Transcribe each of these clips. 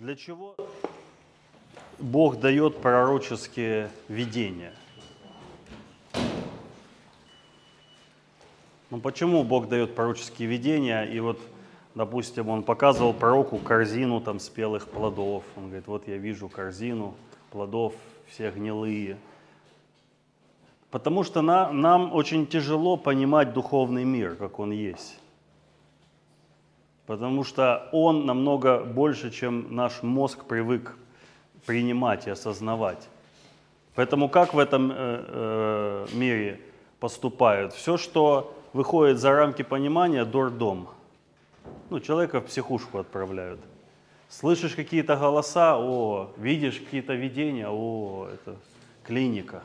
Для чего Бог дает пророческие видения? Ну почему Бог дает пророческие видения? И вот, допустим, он показывал пророку корзину там спелых плодов. Он говорит, вот я вижу корзину плодов, все гнилые. Потому что на, нам очень тяжело понимать духовный мир, как он есть. Потому что он намного больше, чем наш мозг привык принимать и осознавать. Поэтому как в этом э, э, мире поступают? Все, что выходит за рамки понимания, дурдом. Ну, человека в психушку отправляют. Слышишь какие-то голоса, о, видишь какие-то видения, о, это клиника.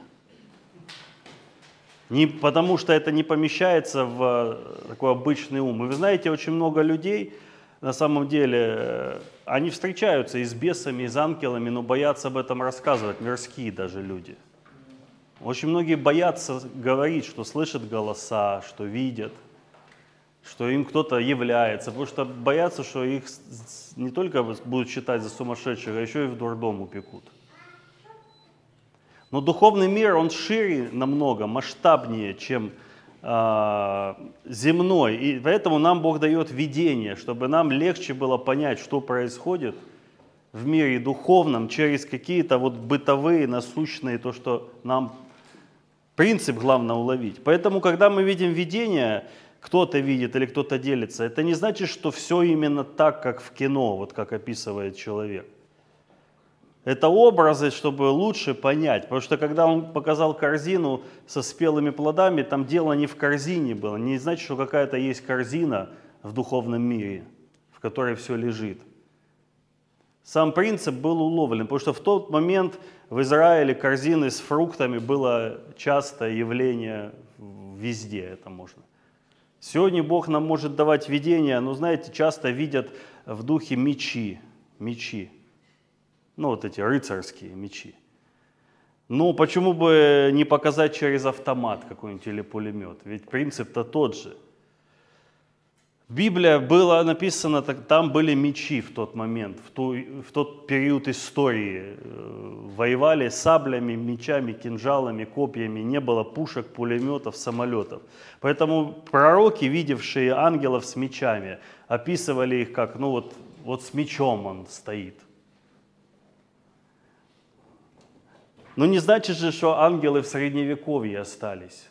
Не потому что это не помещается в э, такой обычный ум. И вы знаете, очень много людей, на самом деле, э, они встречаются и с бесами, и с ангелами, но боятся об этом рассказывать, мирские даже люди. Очень многие боятся говорить, что слышат голоса, что видят, что им кто-то является, потому что боятся, что их не только будут считать за сумасшедших, а еще и в дурдом упекут. Но духовный мир, он шире намного, масштабнее, чем земной. И поэтому нам Бог дает видение, чтобы нам легче было понять, что происходит в мире духовном через какие-то вот бытовые, насущные, то, что нам принцип главное уловить. Поэтому, когда мы видим видение, кто-то видит или кто-то делится, это не значит, что все именно так, как в кино, вот как описывает человек. Это образы, чтобы лучше понять. Потому что когда он показал корзину со спелыми плодами, там дело не в корзине было. Не значит, что какая-то есть корзина в духовном мире, в которой все лежит. Сам принцип был уловлен, потому что в тот момент в Израиле корзины с фруктами было частое явление везде, это можно. Сегодня Бог нам может давать видения, но знаете, часто видят в духе мечи, мечи. Ну, вот эти рыцарские мечи. Ну, почему бы не показать через автомат какой-нибудь или пулемет? Ведь принцип-то тот же. Библия была написана, там были мечи в тот момент, в, ту, в тот период истории. Э, воевали саблями, мечами, кинжалами, копьями, не было пушек, пулеметов, самолетов. Поэтому пророки, видевшие ангелов с мечами, описывали их как, ну вот, вот с мечом он стоит. Но не значит же, что ангелы в средневековье остались.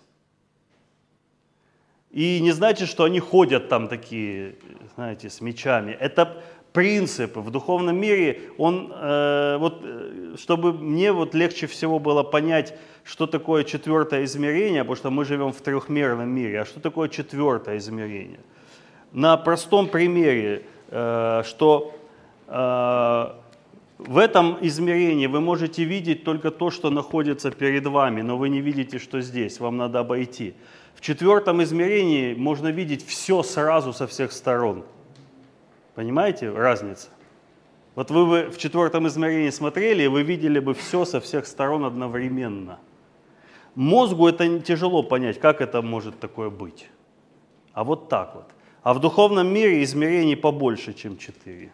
И не значит, что они ходят там такие, знаете, с мечами. Это принцип в духовном мире, он, э, вот, э, чтобы мне вот легче всего было понять, что такое четвертое измерение, потому что мы живем в трехмерном мире, а что такое четвертое измерение? На простом примере, э, что э, в этом измерении вы можете видеть только то, что находится перед вами, но вы не видите, что здесь, вам надо обойти. В четвертом измерении можно видеть все сразу со всех сторон. Понимаете разница? Вот вы бы в четвертом измерении смотрели, и вы видели бы все со всех сторон одновременно. Мозгу это тяжело понять, как это может такое быть. А вот так вот. А в духовном мире измерений побольше, чем четыре.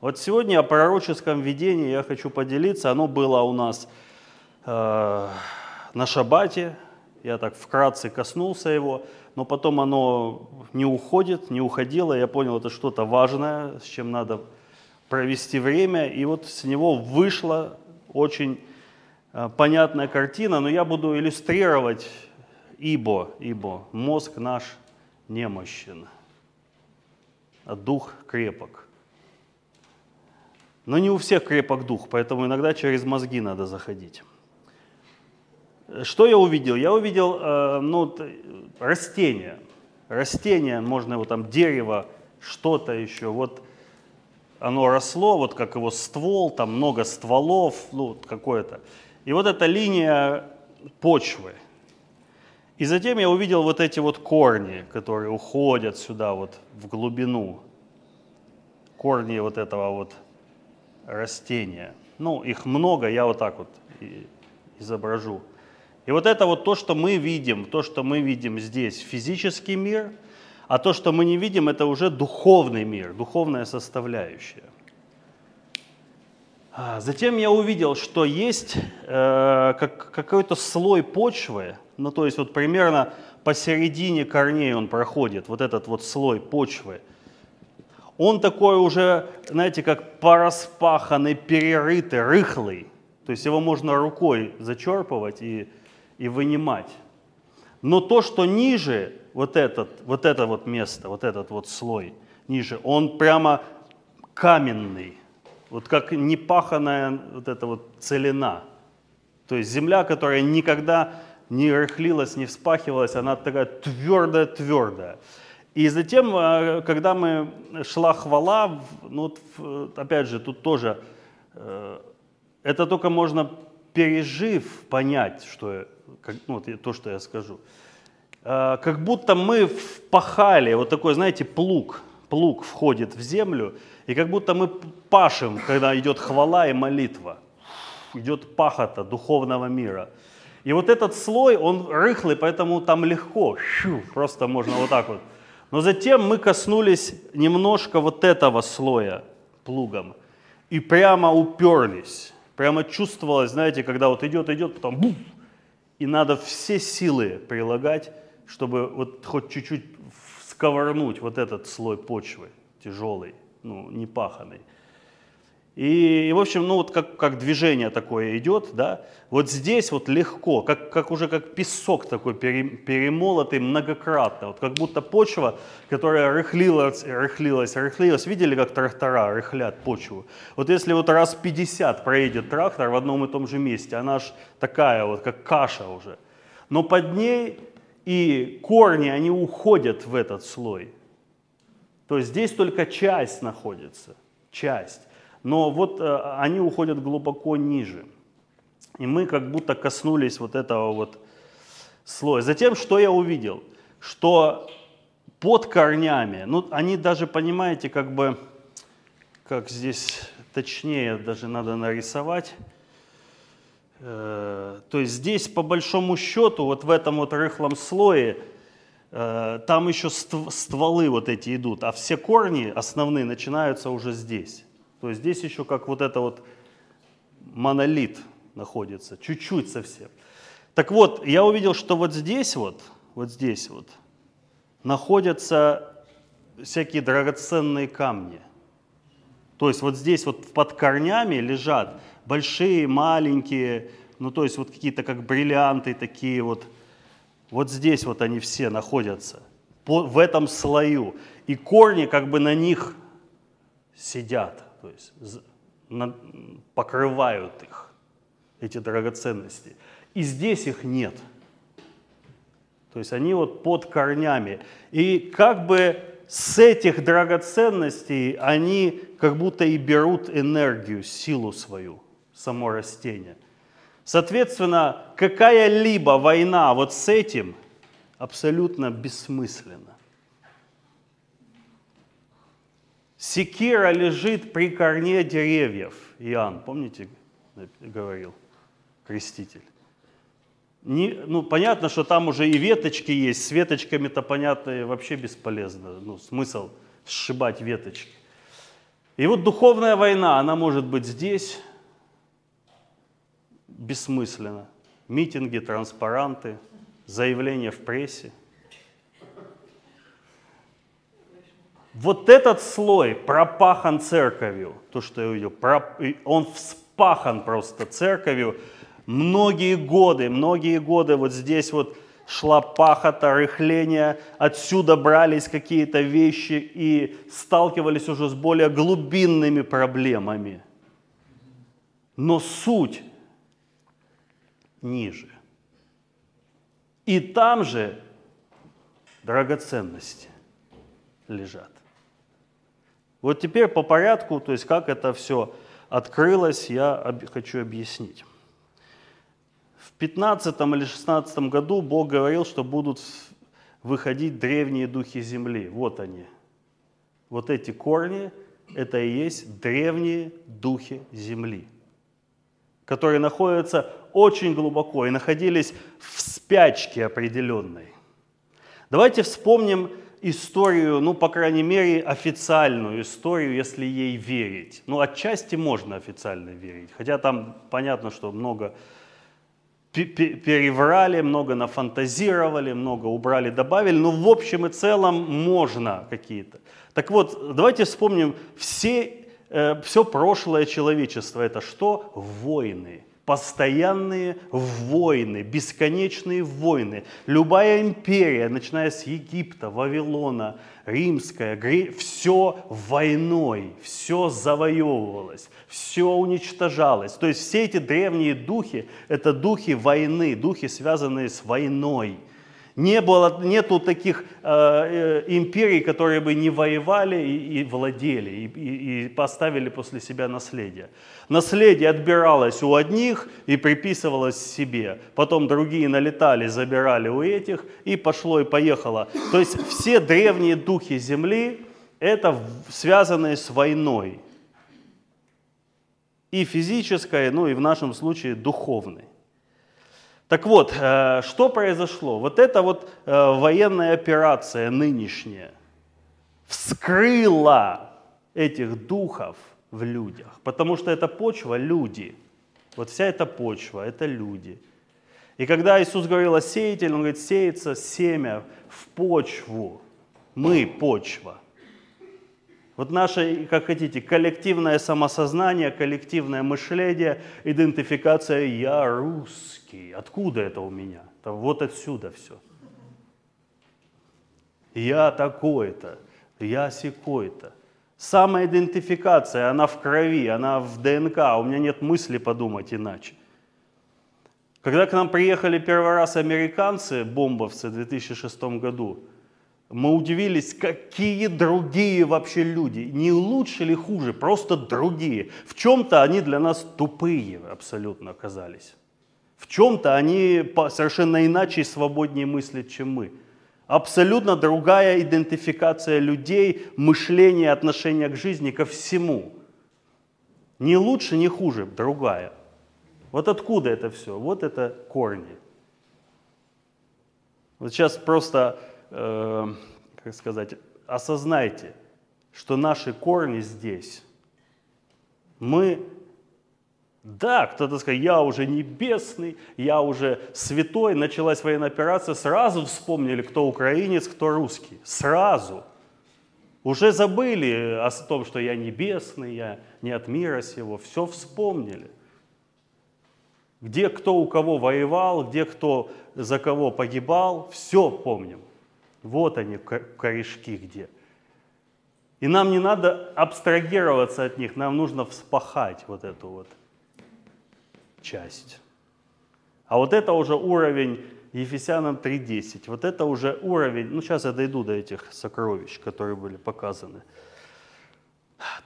Вот сегодня о пророческом видении я хочу поделиться. Оно было у нас э, на шабате. Я так вкратце коснулся его, но потом оно не уходит, не уходило. Я понял, это что-то важное, с чем надо провести время. И вот с него вышла очень э, понятная картина, но я буду иллюстрировать ибо, ибо мозг наш немощен, а дух крепок. Но не у всех крепок дух, поэтому иногда через мозги надо заходить. Что я увидел? Я увидел э, ну, растение. Растение, можно его там, дерево, что-то еще. Вот оно росло, вот как его ствол, там много стволов, ну, какое-то. И вот эта линия почвы. И затем я увидел вот эти вот корни, которые уходят сюда вот в глубину. Корни вот этого вот растения. Ну, их много, я вот так вот изображу. И вот это вот то, что мы видим, то, что мы видим здесь, физический мир, а то, что мы не видим, это уже духовный мир, духовная составляющая. А, затем я увидел, что есть э, как, какой-то слой почвы, ну то есть вот примерно посередине корней он проходит, вот этот вот слой почвы. Он такой уже, знаете, как пораспаханный, перерытый, рыхлый. То есть его можно рукой зачерпывать и, и вынимать. Но то, что ниже, вот, этот, вот это вот место, вот этот вот слой ниже, он прямо каменный, вот как непаханная вот эта вот целина. То есть земля, которая никогда не рыхлилась, не вспахивалась, она такая твердая-твердая. И затем, э, когда мы шла хвала, ну, опять же, тут тоже, э, это только можно пережив понять, что, ну, то, что я скажу. Э, как будто мы впахали, вот такой, знаете, плуг, плуг входит в землю, и как будто мы пашем, когда идет хвала и молитва. Идет пахота духовного мира. И вот этот слой, он рыхлый, поэтому там легко, просто можно вот так вот. Но затем мы коснулись немножко вот этого слоя плугом и прямо уперлись. Прямо чувствовалось, знаете, когда вот идет, идет, потом бух, и надо все силы прилагать, чтобы вот хоть чуть-чуть сковырнуть вот этот слой почвы тяжелый ну, не паханный. И, и, в общем, ну вот как, как движение такое идет, да, вот здесь вот легко, как, как уже как песок такой пере, перемолотый многократно, вот как будто почва, которая рыхлилась, рыхлилась, рыхлилась, видели, как трактора рыхлят почву? Вот если вот раз 50 проедет трактор в одном и том же месте, она аж такая вот, как каша уже. Но под ней и корни, они уходят в этот слой. То есть здесь только часть находится, часть. Но вот э, они уходят глубоко ниже. И мы как будто коснулись вот этого вот слоя. Затем, что я увидел? Что под корнями, ну, они даже, понимаете, как бы, как здесь точнее даже надо нарисовать, э, то есть здесь по большому счету, вот в этом вот рыхлом слое, Э, там еще стволы вот эти идут, а все корни основные начинаются уже здесь. То есть здесь еще как вот это вот монолит находится, чуть-чуть совсем. Так вот, я увидел, что вот здесь вот, вот здесь вот, находятся всякие драгоценные камни. То есть вот здесь вот под корнями лежат большие, маленькие, ну то есть вот какие-то как бриллианты такие вот, вот здесь вот они все находятся, в этом слою. И корни как бы на них сидят, то есть покрывают их, эти драгоценности. И здесь их нет. То есть они вот под корнями. И как бы с этих драгоценностей они как будто и берут энергию, силу свою, само растение – Соответственно, какая-либо война вот с этим абсолютно бессмысленна. Секира лежит при корне деревьев. Иоанн, помните, говорил креститель. Не, ну, понятно, что там уже и веточки есть. С веточками-то, понятно, вообще бесполезно. Ну, смысл сшибать веточки. И вот духовная война, она может быть здесь, бессмысленно. Митинги, транспаранты, заявления в прессе. Вот этот слой пропахан церковью, то, что я увидел, он вспахан просто церковью. Многие годы, многие годы вот здесь вот шла пахота, рыхление, отсюда брались какие-то вещи и сталкивались уже с более глубинными проблемами. Но суть ниже. И там же драгоценности лежат. Вот теперь по порядку, то есть как это все открылось, я хочу объяснить. В 15 или 16 году Бог говорил, что будут выходить древние духи земли. Вот они. Вот эти корни, это и есть древние духи земли, которые находятся очень глубоко и находились в спячке определенной. Давайте вспомним историю, ну, по крайней мере, официальную историю, если ей верить. Ну, отчасти можно официально верить, хотя там понятно, что много переврали, много нафантазировали, много убрали, добавили, но в общем и целом можно какие-то. Так вот, давайте вспомним, все, э, все прошлое человечество это что? Войны постоянные войны, бесконечные войны. Любая империя, начиная с Египта, Вавилона, Римская, Гре... все войной, все завоевывалось, все уничтожалось. То есть все эти древние духи – это духи войны, духи, связанные с войной – не было, нету таких э, э, империй, которые бы не воевали и, и владели, и, и, поставили после себя наследие. Наследие отбиралось у одних и приписывалось себе. Потом другие налетали, забирали у этих, и пошло и поехало. То есть все древние духи земли – это связанные с войной. И физической, ну и в нашем случае духовной. Так вот, э, что произошло? Вот эта вот э, военная операция нынешняя вскрыла этих духов в людях, потому что эта почва – люди. Вот вся эта почва – это люди. И когда Иисус говорил о сеятеле, Он говорит, сеется семя в почву. Мы – почва – вот наше, как хотите, коллективное самосознание, коллективное мышление, идентификация «я русский». Откуда это у меня? Это вот отсюда все. Я такой-то, я секой-то. Самоидентификация, она в крови, она в ДНК, у меня нет мысли подумать иначе. Когда к нам приехали первый раз американцы, бомбовцы в 2006 году, мы удивились, какие другие вообще люди. Не лучше или хуже, просто другие. В чем-то они для нас тупые абсолютно оказались. В чем-то они совершенно иначе и свободнее мыслят, чем мы. Абсолютно другая идентификация людей, мышление, отношение к жизни, ко всему. Не лучше, не хуже, другая. Вот откуда это все? Вот это корни. Вот сейчас просто э, как сказать, осознайте, что наши корни здесь. Мы, да, кто-то скажет, я уже небесный, я уже святой, началась военная операция, сразу вспомнили, кто украинец, кто русский. Сразу. Уже забыли о том, что я небесный, я не от мира сего. Все вспомнили. Где кто у кого воевал, где кто за кого погибал, все помним. Вот они, корешки где. И нам не надо абстрагироваться от них, нам нужно вспахать вот эту вот часть. А вот это уже уровень Ефесянам 3.10. Вот это уже уровень, ну сейчас я дойду до этих сокровищ, которые были показаны.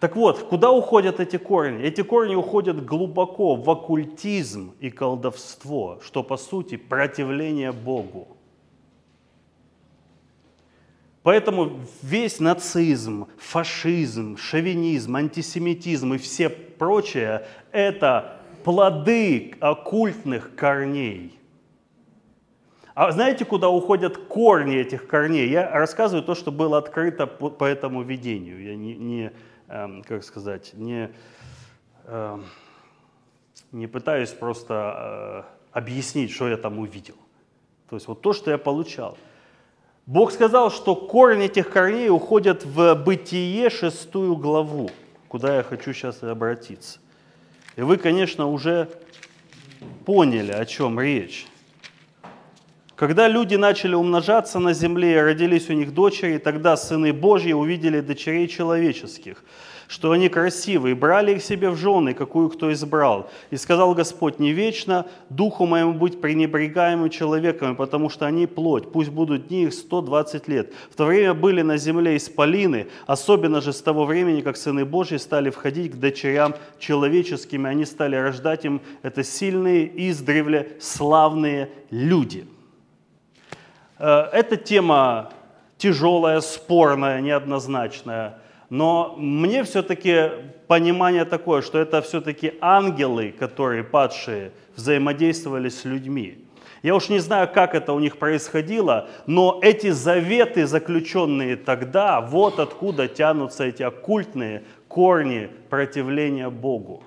Так вот, куда уходят эти корни? Эти корни уходят глубоко в оккультизм и колдовство, что по сути противление Богу. Поэтому весь нацизм, фашизм, шовинизм, антисемитизм и все прочее – это плоды оккультных корней. А знаете, куда уходят корни этих корней? Я рассказываю то, что было открыто по, по этому видению. Я не, не э, как сказать, не, э, не пытаюсь просто э, объяснить, что я там увидел. То есть вот то, что я получал – Бог сказал, что корни этих корней уходят в Бытие, шестую главу, куда я хочу сейчас обратиться. И вы, конечно, уже поняли, о чем речь. Когда люди начали умножаться на земле и родились у них дочери, тогда сыны Божьи увидели дочерей человеческих – что они красивые, брали их себе в жены, какую кто избрал. И сказал Господь, не вечно духу моему быть пренебрегаемым человеками, потому что они плоть, пусть будут дни их 120 лет. В то время были на земле исполины, особенно же с того времени, как сыны Божьи стали входить к дочерям человеческим, и они стали рождать им это сильные, издревле славные люди. Э, эта тема тяжелая, спорная, неоднозначная – но мне все-таки понимание такое, что это все-таки ангелы, которые падшие, взаимодействовали с людьми. Я уж не знаю, как это у них происходило, но эти заветы, заключенные тогда, вот откуда тянутся эти оккультные корни противления Богу.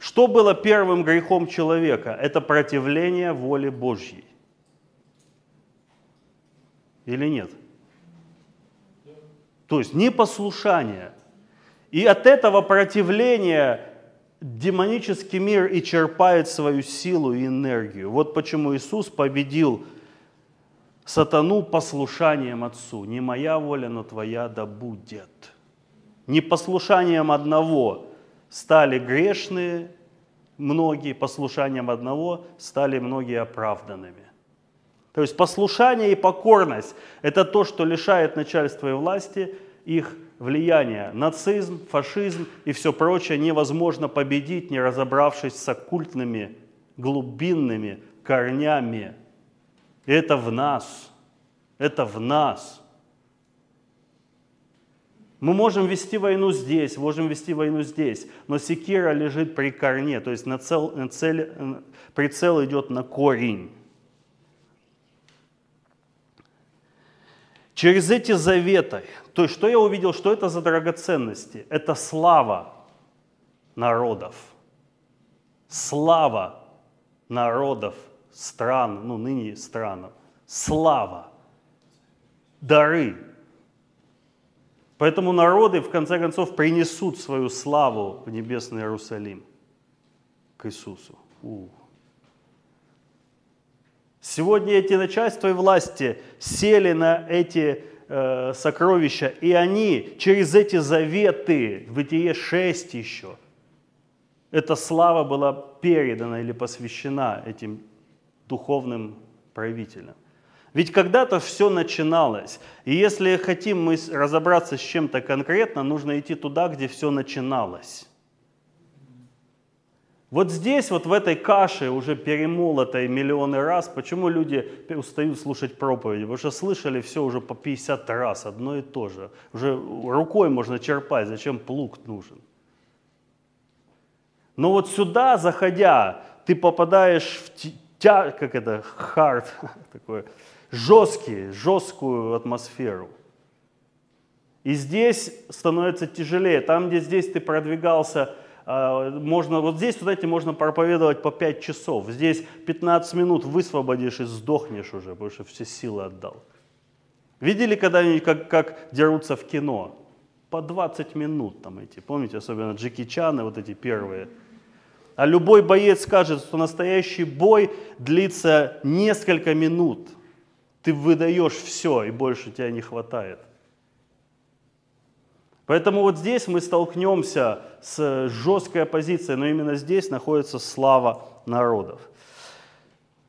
Что было первым грехом человека? Это противление воле Божьей. Или нет? То есть непослушание. И от этого противления демонический мир и черпает свою силу и энергию. Вот почему Иисус победил сатану послушанием Отцу. Не моя воля, но твоя да будет. Непослушанием одного стали грешные многие, послушанием одного стали многие оправданными. То есть послушание и покорность – это то, что лишает начальства и власти их влияния. Нацизм, фашизм и все прочее невозможно победить, не разобравшись с оккультными, глубинными корнями. Это в нас. Это в нас. Мы можем вести войну здесь, можем вести войну здесь, но секира лежит при корне, то есть на цел, на цель, прицел идет на корень. Через эти заветы, то есть что я увидел, что это за драгоценности? Это слава народов. Слава народов, стран, ну ныне стран. Слава. Дары Поэтому народы, в конце концов, принесут свою славу в небесный Иерусалим к Иисусу. У. Сегодня эти начальства и власти сели на эти э, сокровища, и они через эти заветы, в Бытие 6 еще, эта слава была передана или посвящена этим духовным правителям. Ведь когда-то все начиналось. И если хотим мы разобраться с чем-то конкретно, нужно идти туда, где все начиналось. Вот здесь, вот в этой каше, уже перемолотой миллионы раз, почему люди устают слушать проповеди? Потому что слышали все уже по 50 раз, одно и то же. Уже рукой можно черпать, зачем плуг нужен? Но вот сюда, заходя, ты попадаешь в тя, как это, hard, такое, жесткий, жесткую атмосферу. И здесь становится тяжелее. Там, где здесь ты продвигался, можно, вот здесь, вот эти можно проповедовать по 5 часов. Здесь 15 минут высвободишь и сдохнешь уже, потому что все силы отдал. Видели когда-нибудь, как, как дерутся в кино? По 20 минут там эти, помните, особенно Джеки Чаны, вот эти первые. А любой боец скажет, что настоящий бой длится несколько минут – ты выдаешь все, и больше тебя не хватает. Поэтому вот здесь мы столкнемся с жесткой оппозицией, но именно здесь находится слава народов.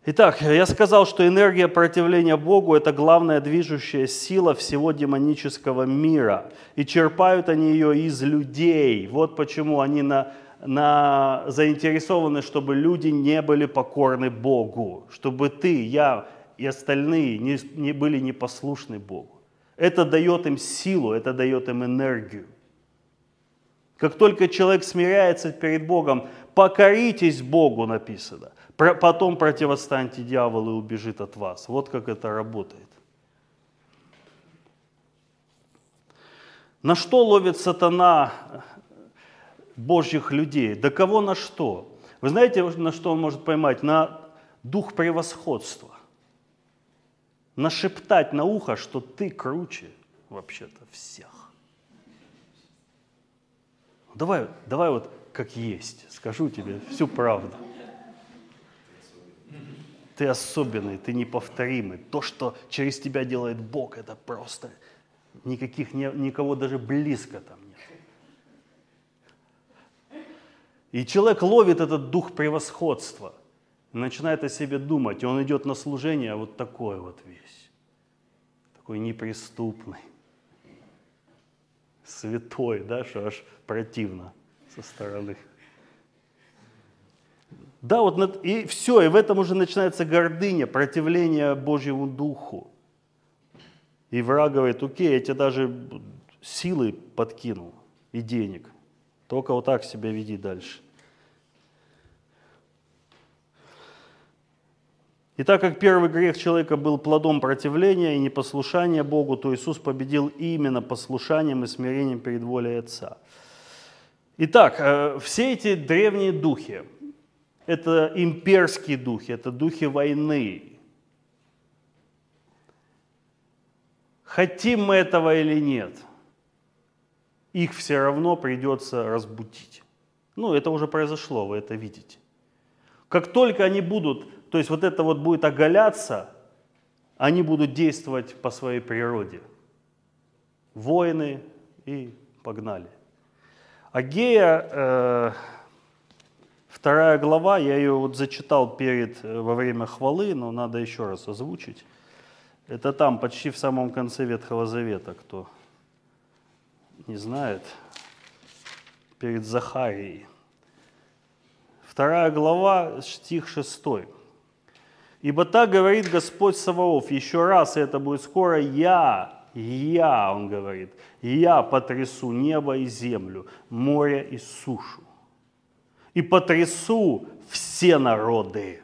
Итак, я сказал, что энергия противления Богу – это главная движущая сила всего демонического мира. И черпают они ее из людей. Вот почему они на, на, заинтересованы, чтобы люди не были покорны Богу. Чтобы ты, я и остальные не, не были непослушны Богу. Это дает им силу, это дает им энергию. Как только человек смиряется перед Богом, покоритесь Богу, написано. Потом противостаньте дьяволу и убежит от вас. Вот как это работает. На что ловит сатана Божьих людей? Да кого на что? Вы знаете, на что он может поймать? На дух превосходства нашептать на ухо, что ты круче вообще-то всех. Давай, давай вот как есть, скажу тебе всю правду. Ты особенный, ты неповторимый. То, что через тебя делает Бог, это просто никаких, никого даже близко там нет. И человек ловит этот дух превосходства – начинает о себе думать, и он идет на служение вот такой вот весь, такой неприступный, святой, да, что аж противно со стороны. Да, вот и все, и в этом уже начинается гордыня, противление Божьему Духу. И враг говорит, окей, я тебе даже силы подкинул и денег. Только вот так себя веди дальше. И так как первый грех человека был плодом противления и непослушания Богу, то Иисус победил именно послушанием и смирением перед волей Отца. Итак, э, все эти древние духи, это имперские духи, это духи войны. Хотим мы этого или нет, их все равно придется разбудить. Ну, это уже произошло, вы это видите. Как только они будут, то есть вот это вот будет оголяться, они будут действовать по своей природе. Воины и погнали. Агея, э, вторая глава, я ее вот зачитал перед, э, во время хвалы, но надо еще раз озвучить. Это там, почти в самом конце Ветхого Завета, кто не знает, перед Захарией. Вторая глава, стих 6. «Ибо так говорит Господь Саваоф, еще раз, и это будет скоро, я, я, он говорит, я потрясу небо и землю, море и сушу, и потрясу все народы,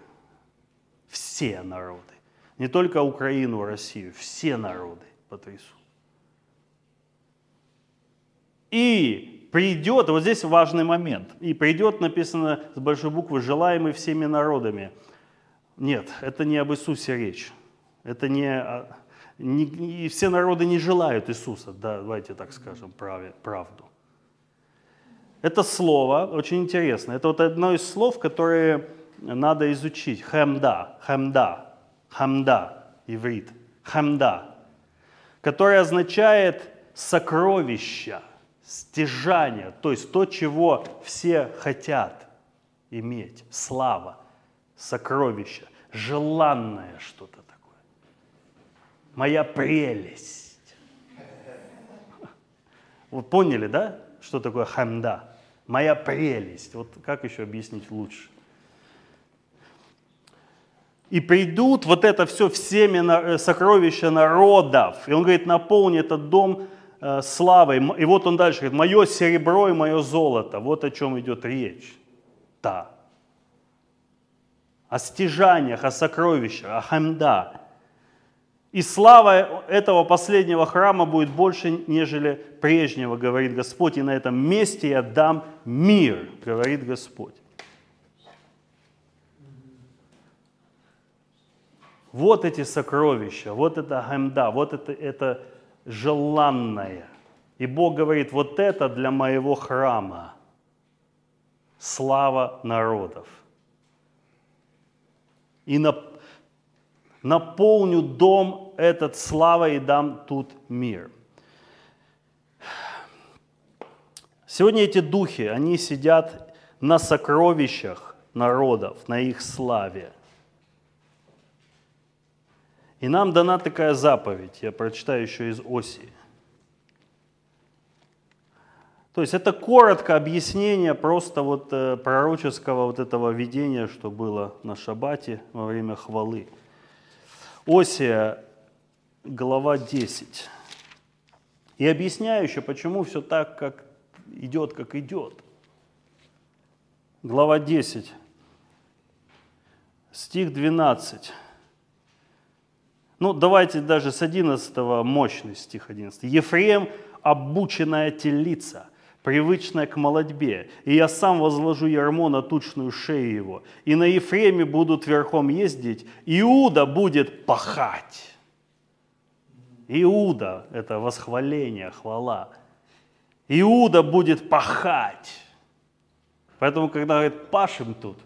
все народы, не только Украину, Россию, все народы потрясу. И придет, вот здесь важный момент, и придет, написано с большой буквы, желаемый всеми народами. Нет, это не об Иисусе речь. Это не, не и все народы не желают Иисуса, да, давайте так скажем, праве, правду. Это слово очень интересно. Это вот одно из слов, которые надо изучить. Хамда, хамда, хамда, иврит, хамда, которое означает сокровища стяжание, то есть то, чего все хотят иметь, слава, сокровище, желанное что-то такое. Моя прелесть. Вы поняли, да, что такое хамда? Моя прелесть. Вот как еще объяснить лучше? И придут вот это все всеми э, сокровища народов. И он говорит, наполни этот дом Э, славой. И вот он дальше говорит, мое серебро и мое золото. Вот о чем идет речь. Да. О стяжаниях, о сокровищах, о хамда. И слава этого последнего храма будет больше, нежели прежнего, говорит Господь. И на этом месте я дам мир, говорит Господь. Вот эти сокровища, вот это хамда, вот это, это желанное. И Бог говорит, вот это для моего храма. Слава народов. И наполню дом этот славой и дам тут мир. Сегодня эти духи, они сидят на сокровищах народов, на их славе. И нам дана такая заповедь, я прочитаю еще из Осии. То есть это коротко объяснение просто вот э, пророческого вот этого видения, что было на шабате во время хвалы. Осия, глава 10. И объясняю еще, почему все так, как идет, как идет. Глава 10, стих 12. Ну, давайте даже с 11 мощный стих 11. «Ефрем – обученная телица, привычная к молодьбе, и я сам возложу ярмо на тучную шею его, и на Ефреме будут верхом ездить, Иуда будет пахать». Иуда – это восхваление, хвала. Иуда будет пахать. Поэтому, когда говорит «пашем тут»,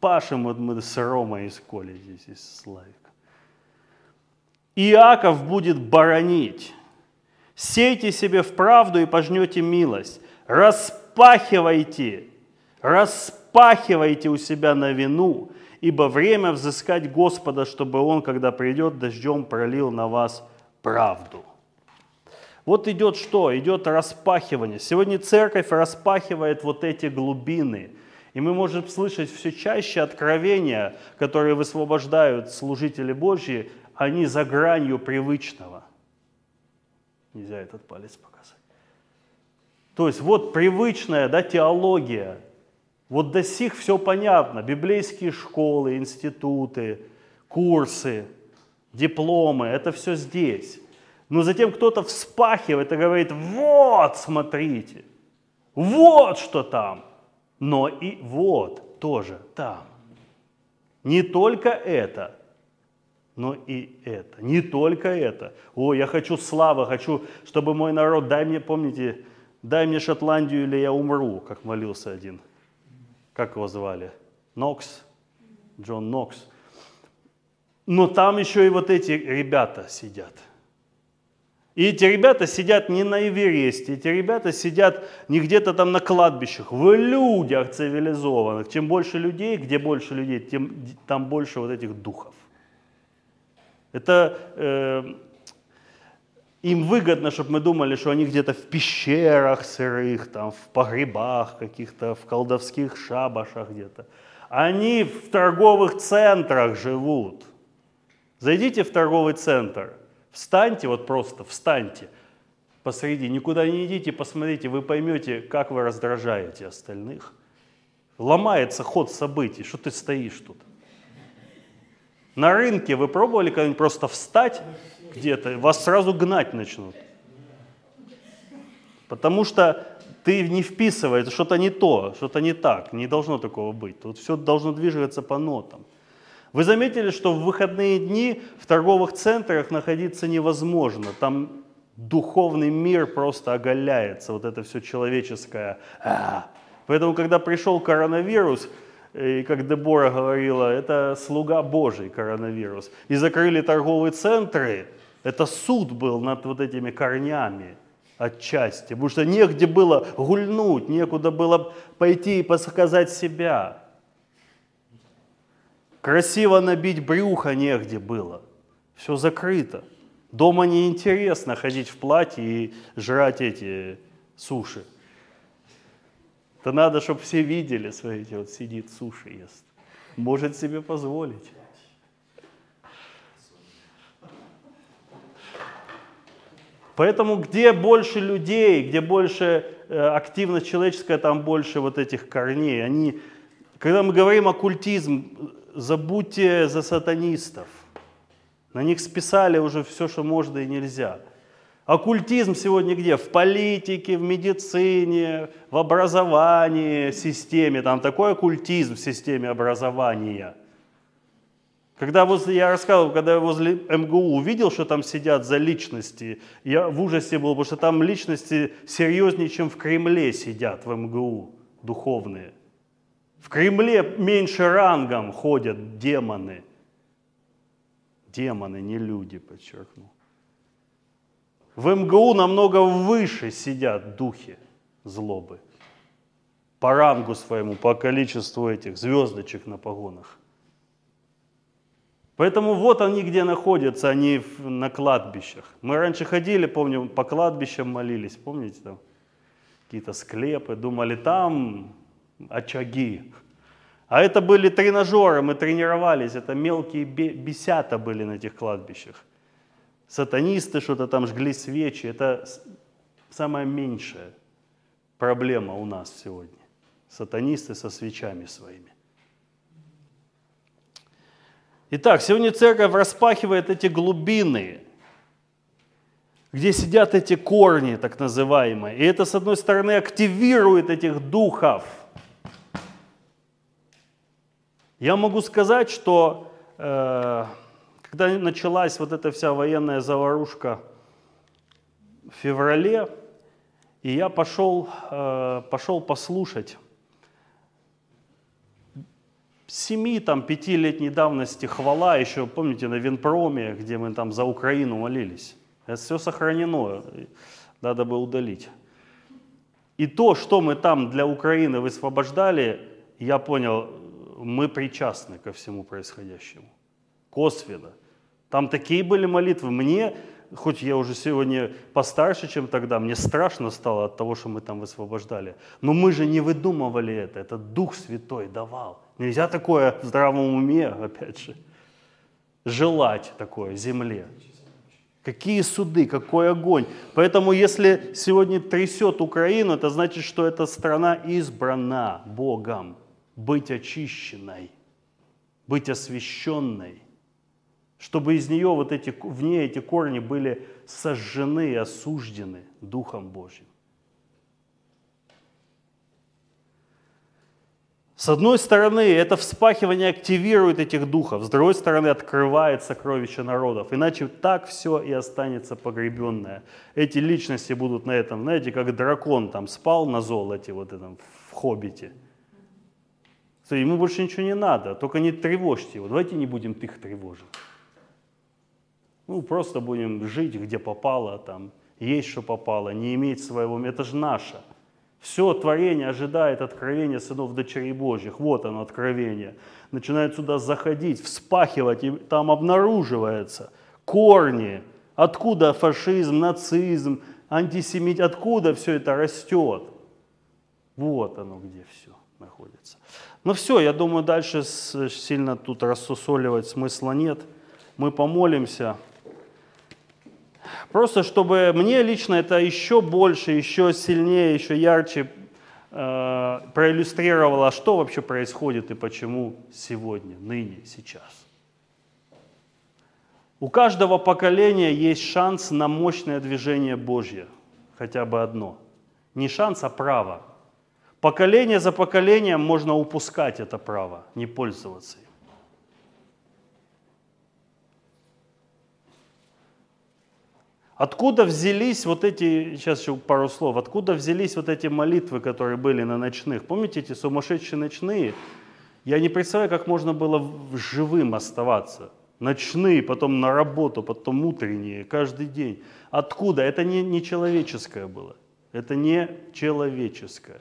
пашем вот мы с Ромой из Коли здесь, из Славика. Иаков будет боронить. Сейте себе в правду и пожнете милость. Распахивайте, распахивайте у себя на вину, ибо время взыскать Господа, чтобы Он, когда придет, дождем пролил на вас правду. Вот идет что? Идет распахивание. Сегодня церковь распахивает вот эти глубины. И мы можем слышать все чаще откровения, которые высвобождают служители Божьи они за гранью привычного. Нельзя этот палец показать. То есть вот привычная да, теология, вот до сих все понятно, библейские школы, институты, курсы, дипломы, это все здесь. Но затем кто-то вспахивает и говорит, вот, смотрите, вот что там. Но и вот тоже там. Не только это, но и это. Не только это. О, я хочу славы, хочу, чтобы мой народ, дай мне, помните, дай мне Шотландию или я умру, как молился один. Как его звали? Нокс? Джон Нокс. Но там еще и вот эти ребята сидят. И эти ребята сидят не на Эвересте, эти ребята сидят не где-то там на кладбищах, в людях цивилизованных. Чем больше людей, где больше людей, тем там больше вот этих духов. Это э, им выгодно, чтобы мы думали, что они где-то в пещерах сырых, там, в погребах каких-то, в колдовских шабашах где-то. Они в торговых центрах живут. Зайдите в торговый центр, встаньте, вот просто встаньте посреди, никуда не идите, посмотрите, вы поймете, как вы раздражаете остальных. Ломается ход событий, что ты стоишь тут. На рынке вы пробовали когда-нибудь просто встать где-то, вас сразу гнать начнут. Потому что ты не вписываешь, что-то не то, что-то не так, не должно такого быть. Тут все должно двигаться по нотам. Вы заметили, что в выходные дни в торговых центрах находиться невозможно. Там духовный мир просто оголяется, вот это все человеческое. А. Поэтому, когда пришел коронавирус, и как Дебора говорила, это слуга Божий коронавирус, и закрыли торговые центры, это суд был над вот этими корнями отчасти, потому что негде было гульнуть, некуда было пойти и показать себя. Красиво набить брюхо негде было. Все закрыто. Дома неинтересно ходить в платье и жрать эти суши. Это надо, чтобы все видели, смотрите, вот сидит суши ест. Может себе позволить. Поэтому где больше людей, где больше э, активность человеческая, там больше вот этих корней. Они, когда мы говорим оккультизм, забудьте за сатанистов. На них списали уже все, что можно и нельзя. Оккультизм сегодня где? В политике, в медицине, в образовании, в системе. Там такой оккультизм в системе образования. Когда возле, я рассказывал, когда я возле МГУ увидел, что там сидят за личности, я в ужасе был, потому что там личности серьезнее, чем в Кремле сидят в МГУ, духовные. В Кремле меньше рангом ходят демоны. Демоны, не люди, подчеркну. В МГУ намного выше сидят духи злобы. По рангу своему, по количеству этих звездочек на погонах. Поэтому вот они где находятся, они на кладбищах. Мы раньше ходили, помню, по кладбищам молились, помните там? Какие-то склепы, думали, там очаги. А это были тренажеры, мы тренировались, это мелкие бесята были на этих кладбищах. Сатанисты что-то там жгли свечи, это самая меньшая проблема у нас сегодня. Сатанисты со свечами своими. Итак, сегодня церковь распахивает эти глубины, где сидят эти корни, так называемые. И это, с одной стороны, активирует этих духов – я могу сказать, что э, когда началась вот эта вся военная заварушка в феврале, и я пошел, э, пошел послушать семи, там, пятилетней давности хвала, еще, помните, на Винпроме, где мы там за Украину молились. Это все сохранено, надо бы удалить. И то, что мы там для Украины высвобождали, я понял, мы причастны ко всему происходящему. Косвенно. Там такие были молитвы. Мне, хоть я уже сегодня постарше, чем тогда, мне страшно стало от того, что мы там высвобождали. Но мы же не выдумывали это. Это Дух Святой давал. Нельзя такое в здравом уме, опять же, желать такое земле. Какие суды, какой огонь. Поэтому если сегодня трясет Украину, это значит, что эта страна избрана Богом быть очищенной, быть освященной. Чтобы из нее вот эти, в ней эти корни были сожжены и осуждены Духом Божьим. С одной стороны, это вспахивание активирует этих духов, с другой стороны, открывает сокровища народов. Иначе так все и останется погребенное. Эти личности будут на этом, знаете, как дракон там спал на золоте, вот этом, в хоббите. Ему больше ничего не надо, только не тревожьте его. Давайте не будем их тревожить. Ну, просто будем жить, где попало, там, есть, что попало, не иметь своего. Это же наше. Все творение ожидает откровения сынов дочерей Божьих. Вот оно, откровение. Начинает сюда заходить, вспахивать, и там обнаруживается корни. Откуда фашизм, нацизм, антисемит, откуда все это растет? Вот оно где все находится. Ну все, я думаю, дальше сильно тут рассусоливать смысла нет. Мы помолимся. Просто чтобы мне лично это еще больше, еще сильнее, еще ярче э, проиллюстрировало, что вообще происходит и почему сегодня, ныне, сейчас. У каждого поколения есть шанс на мощное движение Божье, хотя бы одно. Не шанс, а право. Поколение за поколением можно упускать это право, не пользоваться Откуда взялись вот эти, сейчас еще пару слов, откуда взялись вот эти молитвы, которые были на ночных? Помните эти сумасшедшие ночные? Я не представляю, как можно было живым оставаться. Ночные, потом на работу, потом утренние, каждый день. Откуда? Это не, не человеческое было. Это не человеческое.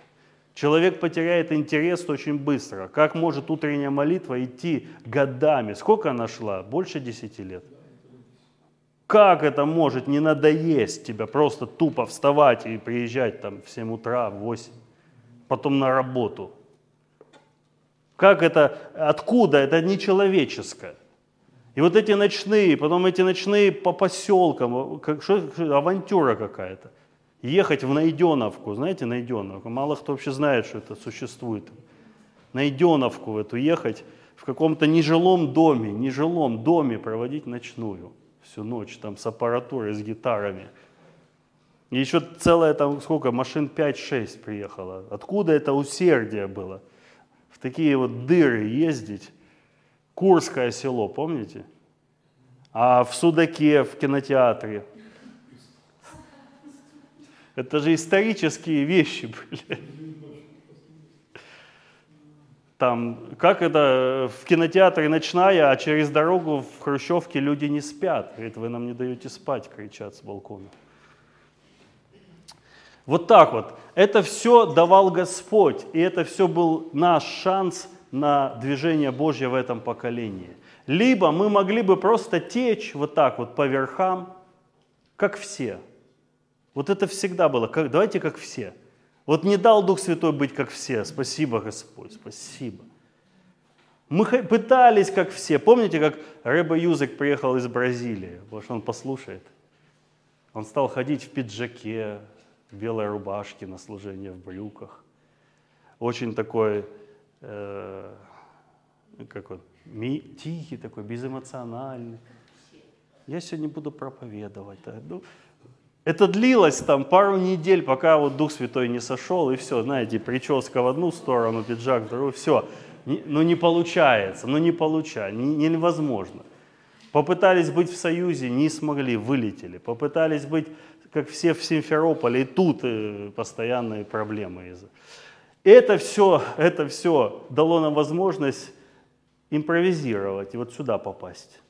Человек потеряет интерес очень быстро. Как может утренняя молитва идти годами? Сколько она шла? Больше десяти лет. Как это может не надоесть тебя просто тупо вставать и приезжать там в 7 утра, в 8, потом на работу? Как это, откуда? Это нечеловеческое. И вот эти ночные, потом эти ночные по поселкам, как, что, авантюра какая-то. Ехать в Найденовку, знаете, Найденовку, мало кто вообще знает, что это существует. Найденовку эту ехать, в каком-то нежилом доме, нежилом доме проводить ночную всю ночь там с аппаратурой, с гитарами. И еще целая там, сколько, машин 5-6 приехало. Откуда это усердие было? В такие вот дыры ездить. Курское село, помните? А в Судаке, в кинотеатре. Это же исторические вещи были там, как это в кинотеатре ночная, а через дорогу в Хрущевке люди не спят. Говорит, вы нам не даете спать, кричат с балкона. Вот так вот. Это все давал Господь, и это все был наш шанс на движение Божье в этом поколении. Либо мы могли бы просто течь вот так вот по верхам, как все. Вот это всегда было. Как, давайте как все. Вот не дал Дух Святой быть как все. Спасибо, Господь, спасибо. Мы пытались как все. Помните, как Рэба Юзек приехал из Бразилии? Потому что он послушает. Он стал ходить в пиджаке, в белой рубашке на служение, в брюках. Очень такой, э, как он, ми, тихий такой, безэмоциональный. Я сегодня буду проповедовать. Ну, это длилось там пару недель, пока вот Дух Святой не сошел, и все, знаете, прическа в одну сторону, пиджак в другую, все. Ну не получается, ну не получается, невозможно. Попытались быть в Союзе, не смогли, вылетели. Попытались быть, как все в Симферополе, и тут э, постоянные проблемы. из Это все, это все дало нам возможность импровизировать и вот сюда попасть.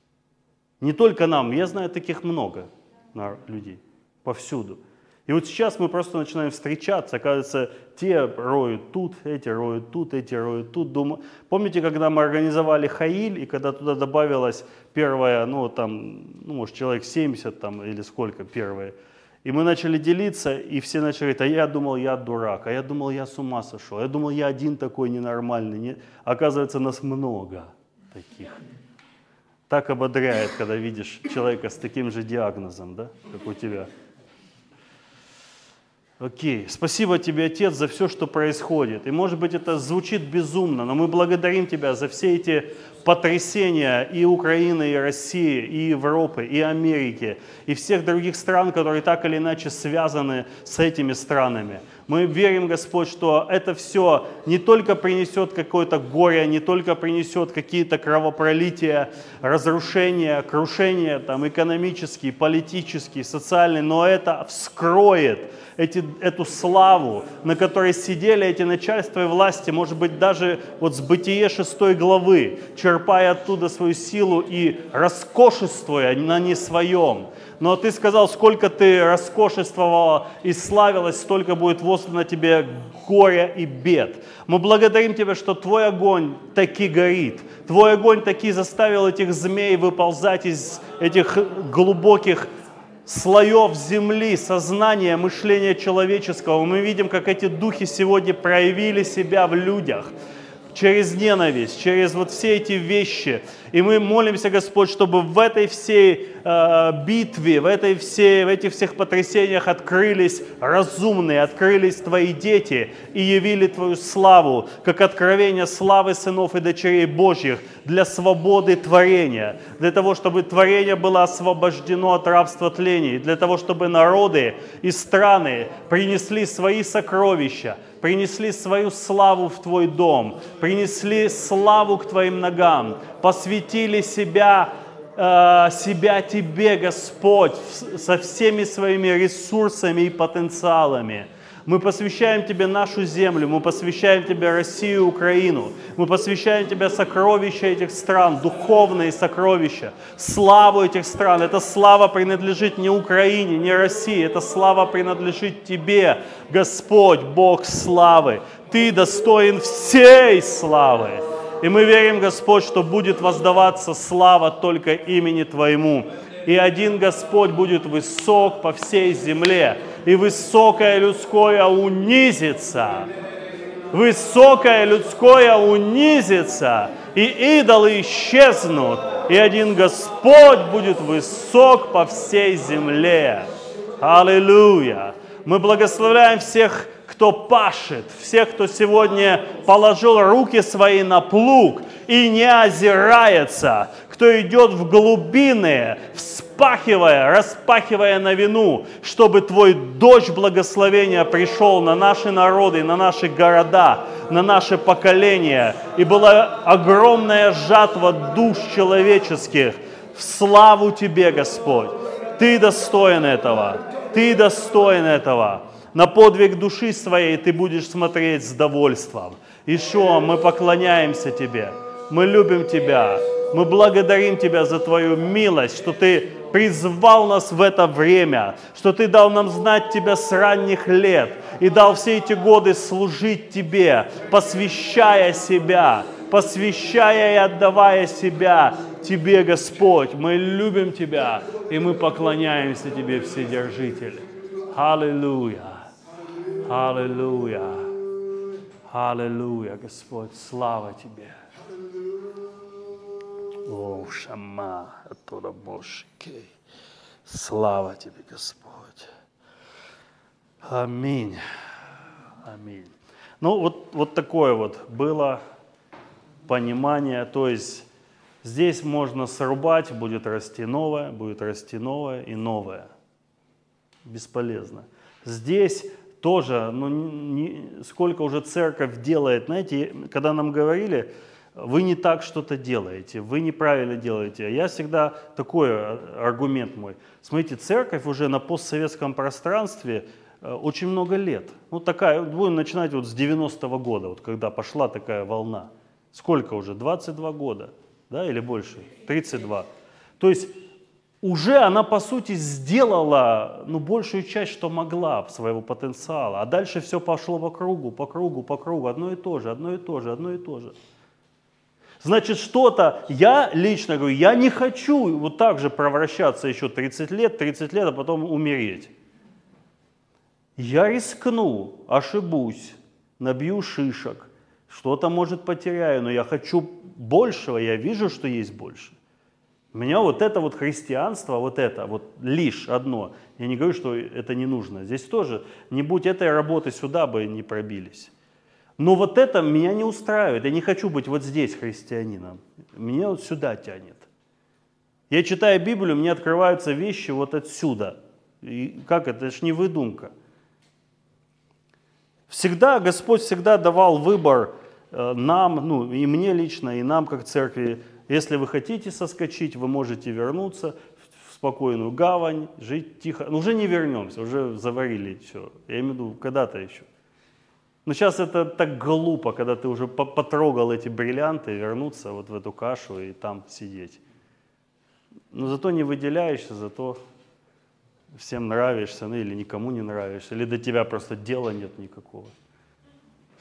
Не только нам, я знаю таких много людей повсюду. И вот сейчас мы просто начинаем встречаться, оказывается, те роют тут, эти роют тут, эти роют тут. Думаю, помните, когда мы организовали Хаиль, и когда туда добавилась первая, ну там, ну может человек 70 там или сколько первые, и мы начали делиться, и все начали говорить, а я думал, я дурак, а я думал, я с ума сошел, я думал, я один такой ненормальный. Не... Оказывается, нас много таких. Так ободряет, когда видишь человека с таким же диагнозом, да, как у тебя. Окей, спасибо тебе, Отец, за все, что происходит. И может быть это звучит безумно, но мы благодарим Тебя за все эти потрясения и Украины, и России, и Европы, и Америки, и всех других стран, которые так или иначе связаны с этими странами. Мы верим, Господь, что это все не только принесет какое-то горе, не только принесет какие-то кровопролития, разрушения, крушения там, экономические, политические, социальные, но это вскроет эти, эту славу, на которой сидели эти начальства и власти, может быть, даже вот с Бытие 6 главы, черпая оттуда свою силу и роскошествуя на не своем. Но ты сказал, сколько ты роскошествовала и славилась, столько будет воздано тебе горя и бед. Мы благодарим Тебя, что Твой огонь таки горит. Твой огонь таки заставил этих змей выползать из этих глубоких слоев земли, сознания, мышления человеческого. Мы видим, как эти духи сегодня проявили себя в людях через ненависть, через вот все эти вещи. И мы молимся, Господь, чтобы в этой всей э, битве, в, этой всей, в этих всех потрясениях открылись разумные, открылись Твои дети и явили Твою славу, как откровение славы сынов и дочерей Божьих для свободы творения, для того, чтобы творение было освобождено от рабства тлений, для того, чтобы народы и страны принесли свои сокровища, принесли свою славу в Твой дом, принесли славу к Твоим ногам, посвятили себя, э, себя Тебе, Господь, со всеми своими ресурсами и потенциалами. Мы посвящаем Тебе нашу землю, мы посвящаем Тебе Россию Украину, мы посвящаем Тебе сокровища этих стран, духовные сокровища, славу этих стран. Эта слава принадлежит не Украине, не России, эта слава принадлежит Тебе, Господь, Бог славы. Ты достоин всей славы. И мы верим, Господь, что будет воздаваться слава только имени Твоему. И один Господь будет высок по всей земле, и высокое людское унизится. Высокое людское унизится, и идолы исчезнут, и один Господь будет высок по всей земле. Аллилуйя! Мы благословляем всех кто пашет, всех, кто сегодня положил руки свои на плуг и не озирается, кто идет в глубины, вспахивая, распахивая на вину, чтобы Твой дождь благословения пришел на наши народы, на наши города, на наше поколение, и была огромная жатва душ человеческих. В славу Тебе, Господь! Ты достоин этого! Ты достоин этого! на подвиг души своей ты будешь смотреть с довольством. Ишуа, мы поклоняемся Тебе, мы любим Тебя, мы благодарим Тебя за Твою милость, что Ты призвал нас в это время, что Ты дал нам знать Тебя с ранних лет и дал все эти годы служить Тебе, посвящая себя, посвящая и отдавая себя Тебе, Господь. Мы любим Тебя и мы поклоняемся Тебе, Вседержитель. Аллилуйя. Аллилуйя. Аллилуйя, Господь, слава Тебе. О, Шама, оттуда Мошики. Слава Тебе, Господь. Аминь. Аминь. Ну, вот, вот такое вот было понимание, то есть здесь можно срубать, будет расти новое, будет расти новое и новое. Бесполезно. Здесь тоже, ну, не, сколько уже церковь делает, знаете, когда нам говорили, вы не так что-то делаете, вы неправильно делаете. Я всегда, такой аргумент мой, смотрите, церковь уже на постсоветском пространстве э, очень много лет. Ну такая, будем начинать вот с 90-го года, вот когда пошла такая волна. Сколько уже? 22 года, да, или больше? 32. То есть уже она, по сути, сделала ну, большую часть, что могла своего потенциала. А дальше все пошло по кругу, по кругу, по кругу. Одно и то же, одно и то же, одно и то же. Значит, что-то, я лично говорю, я не хочу вот так же провращаться еще 30 лет, 30 лет, а потом умереть. Я рискну, ошибусь, набью шишек, что-то, может, потеряю, но я хочу большего, я вижу, что есть больше. У меня вот это вот христианство, вот это, вот лишь одно. Я не говорю, что это не нужно. Здесь тоже, не будь этой работы, сюда бы не пробились. Но вот это меня не устраивает. Я не хочу быть вот здесь христианином. Меня вот сюда тянет. Я читаю Библию, мне открываются вещи вот отсюда. И как это? Это же не выдумка. Всегда, Господь всегда давал выбор э, нам, ну и мне лично, и нам как церкви. Если вы хотите соскочить, вы можете вернуться в спокойную гавань, жить тихо. Ну уже не вернемся, уже заварили все. Я имею в виду, когда-то еще. Но сейчас это так глупо, когда ты уже потрогал эти бриллианты, вернуться вот в эту кашу и там сидеть. Но зато не выделяешься, зато всем нравишься, ну или никому не нравишься, или до тебя просто дела нет никакого.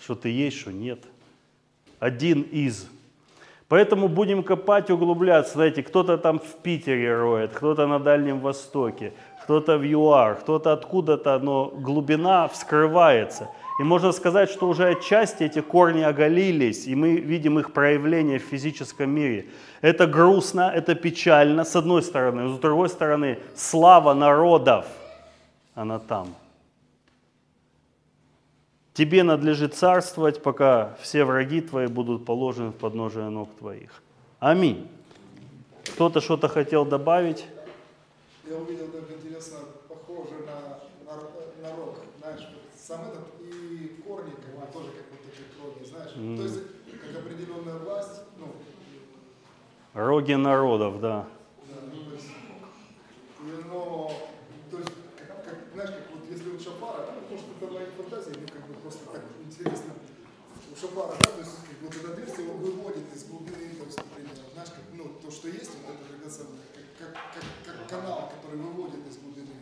Что ты есть, что нет. Один из. Поэтому будем копать, углубляться. Знаете, кто-то там в Питере роет, кто-то на Дальнем Востоке, кто-то в ЮАР, кто-то откуда-то, но глубина вскрывается – и можно сказать, что уже отчасти эти корни оголились, и мы видим их проявление в физическом мире. Это грустно, это печально, с одной стороны. С другой стороны, слава народов, она там. Тебе надлежит царствовать, пока все враги твои будут положены в подножие ног твоих. Аминь. Кто-то что-то хотел добавить? Я увидел так интересно, похоже на, на, на рок. Знаешь, сам этот Mm. То есть, как определенная власть, ну, Роги народов, да. да то есть, но, то есть, как, как, знаешь, как вот если у Шафара, да, может это мои фантазии, ну как бы просто так интересно. У Шафара, да, то есть как вот это отверстие его выводит из глубины, то есть, например, знаешь, как, ну, то, что есть, вот это как, как, как, как канал, который выводит из глубины.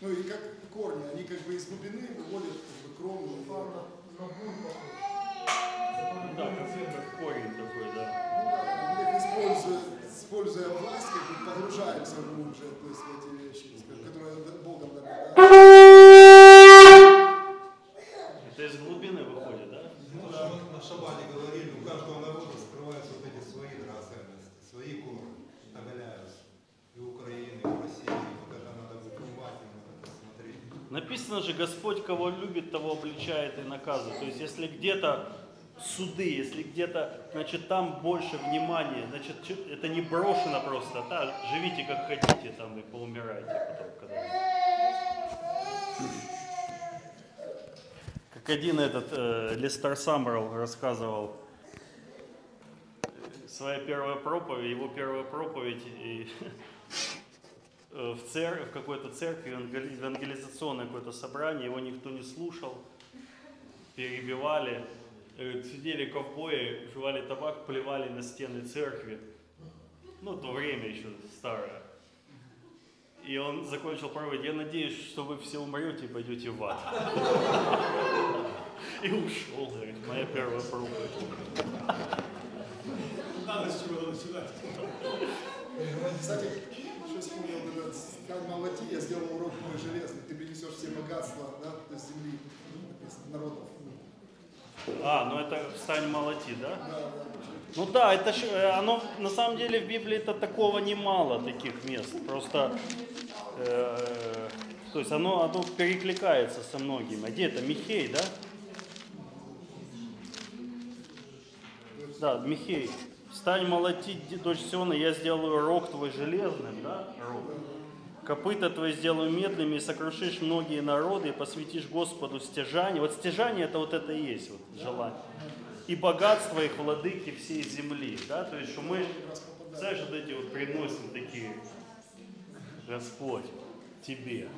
Ну и как корни, они как бы из глубины выводят как бы крону. Да, как корень такой, да. Ну, да, используя, используя власть, как бы погружаемся глубже то есть, в эти вещи, которые Богом даны. Да? Это из глубины выходит, да? Ну, да. на Шабане говорили, у каждого народа скрываются вот эти свои драгоценности, свои корни, оголяются. И у Украины, и у России, вот это надо выкрывать, надо посмотреть. Написано же, Господь, кого любит, того обличает и наказывает. То есть, если где-то суды, если где-то, значит, там больше внимания, значит, это не брошено просто, да, живите как хотите там и поумирайте потом, когда... Как один этот э, Лестер Саммерл рассказывал, своя первая проповедь, его первая проповедь и, в, цер... в какой-то церкви, евангелизационное какое-то собрание, его никто не слушал, перебивали, Э, сидели ковбои, жевали табак, плевали на стены церкви. Ну, то время еще старое. И он закончил проповедь, я надеюсь, что вы все умрете и пойдете в ад. И ушел, говорит, моя первая проповедь. Надо с чего начинать. Кстати, что вспомнил, этот Сталь Малати, я сделал урок мой железный, ты принесешь все богатства да, до земли, народов. А, ну это встань молоти, да? Ну да, это ж, э, оно на самом деле в Библии это такого немало таких мест. Просто, э, то есть оно, оно перекликается со многими. А где это Михей, да? Да, Михей. Встань молотить, дочь Сиона, я сделаю рог твой железным, да? Рог. Копыта твои сделаю медными, и сокрушишь многие народы, и посвятишь Господу стяжание. Вот стяжание это вот это и есть, вот желание. И богатство их владыки всей земли. Да? То есть, что мы, знаешь, вот эти вот приносим такие, Господь, тебе.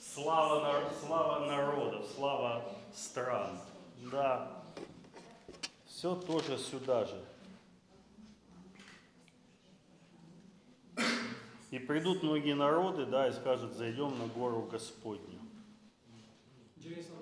Слава, слава народов, слава стран. Да. Все тоже сюда же. И придут многие народы, да, и скажут, зайдем на гору Господню. Интересно